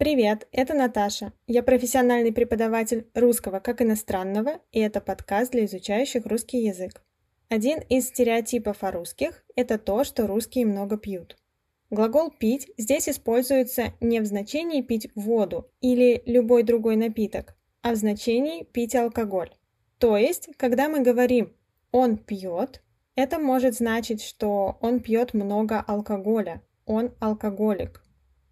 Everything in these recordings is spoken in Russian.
Привет, это Наташа. Я профессиональный преподаватель русского как иностранного, и это подкаст для изучающих русский язык. Один из стереотипов о русских – это то, что русские много пьют. Глагол «пить» здесь используется не в значении «пить воду» или любой другой напиток, а в значении «пить алкоголь». То есть, когда мы говорим «он пьет», это может значить, что он пьет много алкоголя, он алкоголик.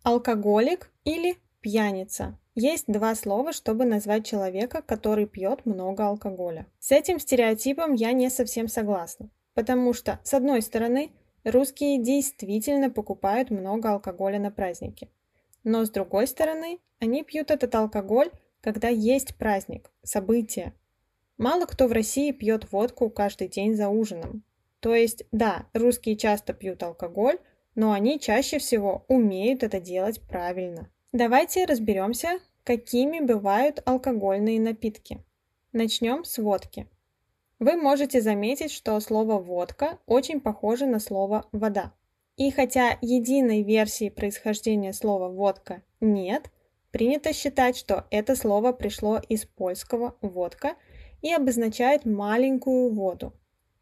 Алкоголик или пьяница. Есть два слова, чтобы назвать человека, который пьет много алкоголя. С этим стереотипом я не совсем согласна, потому что, с одной стороны, русские действительно покупают много алкоголя на праздники. Но с другой стороны, они пьют этот алкоголь, когда есть праздник, событие. Мало кто в России пьет водку каждый день за ужином. То есть, да, русские часто пьют алкоголь, но они чаще всего умеют это делать правильно. Давайте разберемся, какими бывают алкогольные напитки. Начнем с водки. Вы можете заметить, что слово «водка» очень похоже на слово «вода». И хотя единой версии происхождения слова «водка» нет, принято считать, что это слово пришло из польского «водка» и обозначает маленькую воду.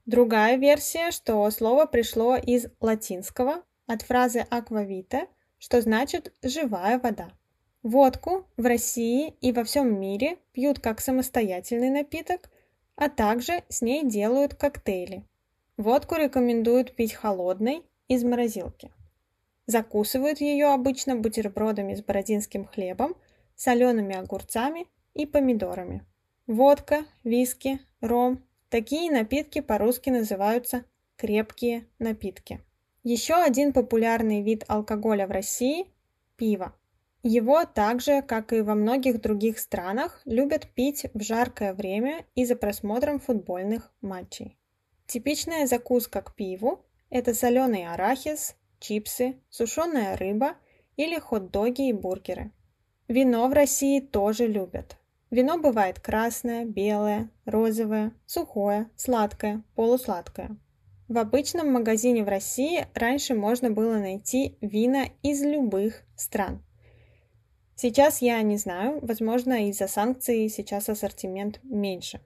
Другая версия, что слово пришло из латинского от фразы «аквавита», что значит «живая вода». Водку в России и во всем мире пьют как самостоятельный напиток, а также с ней делают коктейли. Водку рекомендуют пить холодной из морозилки. Закусывают ее обычно бутербродами с бородинским хлебом, солеными огурцами и помидорами. Водка, виски, ром – такие напитки по-русски называются крепкие напитки. Еще один популярный вид алкоголя в России – пиво. Его также, как и во многих других странах, любят пить в жаркое время и за просмотром футбольных матчей. Типичная закуска к пиву – это соленый арахис, чипсы, сушеная рыба или хот-доги и бургеры. Вино в России тоже любят. Вино бывает красное, белое, розовое, сухое, сладкое, полусладкое. В обычном магазине в России раньше можно было найти вина из любых стран. Сейчас я не знаю, возможно, из-за санкций сейчас ассортимент меньше.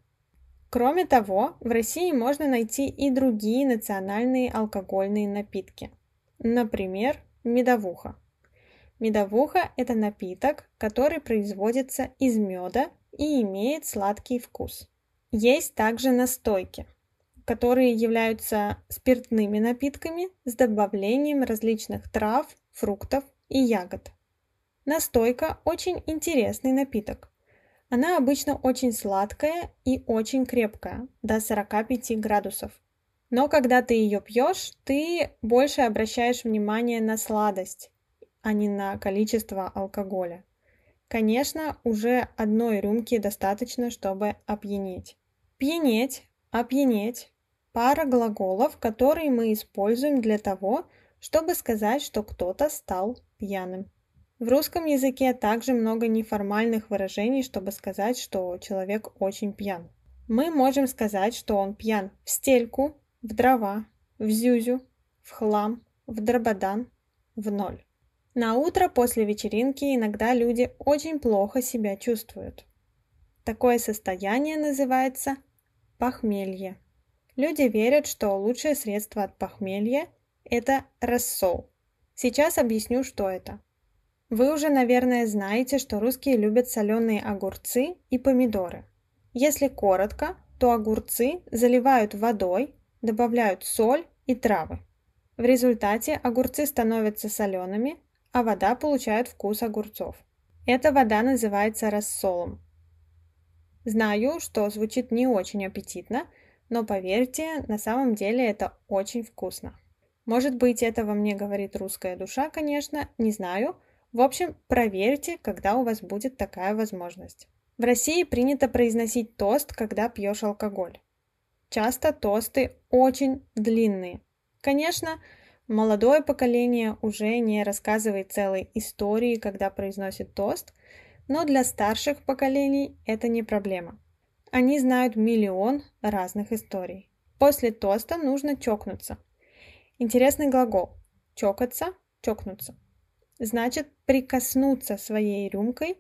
Кроме того, в России можно найти и другие национальные алкогольные напитки. Например, медовуха. Медовуха – это напиток, который производится из меда и имеет сладкий вкус. Есть также настойки – которые являются спиртными напитками с добавлением различных трав, фруктов и ягод. Настойка – очень интересный напиток. Она обычно очень сладкая и очень крепкая, до 45 градусов. Но когда ты ее пьешь, ты больше обращаешь внимание на сладость, а не на количество алкоголя. Конечно, уже одной рюмки достаточно, чтобы опьянеть. Пьянеть, опьянеть Пара глаголов, которые мы используем для того, чтобы сказать, что кто-то стал пьяным. В русском языке также много неформальных выражений, чтобы сказать, что человек очень пьян. Мы можем сказать, что он пьян в стельку, в дрова, в зюзю, в хлам, в дрободан, в ноль. На утро после вечеринки иногда люди очень плохо себя чувствуют. Такое состояние называется похмелье. Люди верят, что лучшее средство от похмелья – это рассол. Сейчас объясню, что это. Вы уже, наверное, знаете, что русские любят соленые огурцы и помидоры. Если коротко, то огурцы заливают водой, добавляют соль и травы. В результате огурцы становятся солеными, а вода получает вкус огурцов. Эта вода называется рассолом. Знаю, что звучит не очень аппетитно – но поверьте, на самом деле это очень вкусно. Может быть, это во мне говорит русская душа, конечно, не знаю. В общем, проверьте, когда у вас будет такая возможность. В России принято произносить тост, когда пьешь алкоголь. Часто тосты очень длинные. Конечно, молодое поколение уже не рассказывает целой истории, когда произносит тост, но для старших поколений это не проблема. Они знают миллион разных историй. После тоста нужно чокнуться. Интересный глагол. Чокаться, чокнуться. значит прикоснуться своей рюмкой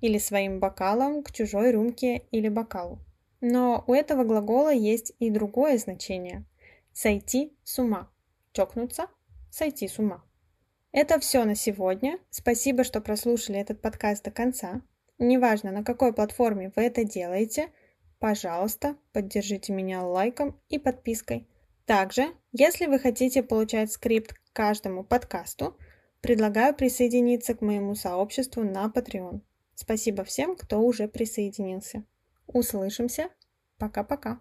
или своим бокалом к чужой рюмке или бокалу. Но у этого глагола есть и другое значение – сойти с ума. Чокнуться – сойти с ума. Это все на сегодня. Спасибо, что прослушали этот подкаст до конца. Неважно, на какой платформе вы это делаете, пожалуйста, поддержите меня лайком и подпиской. Также, если вы хотите получать скрипт к каждому подкасту, предлагаю присоединиться к моему сообществу на Patreon. Спасибо всем, кто уже присоединился. Услышимся. Пока-пока.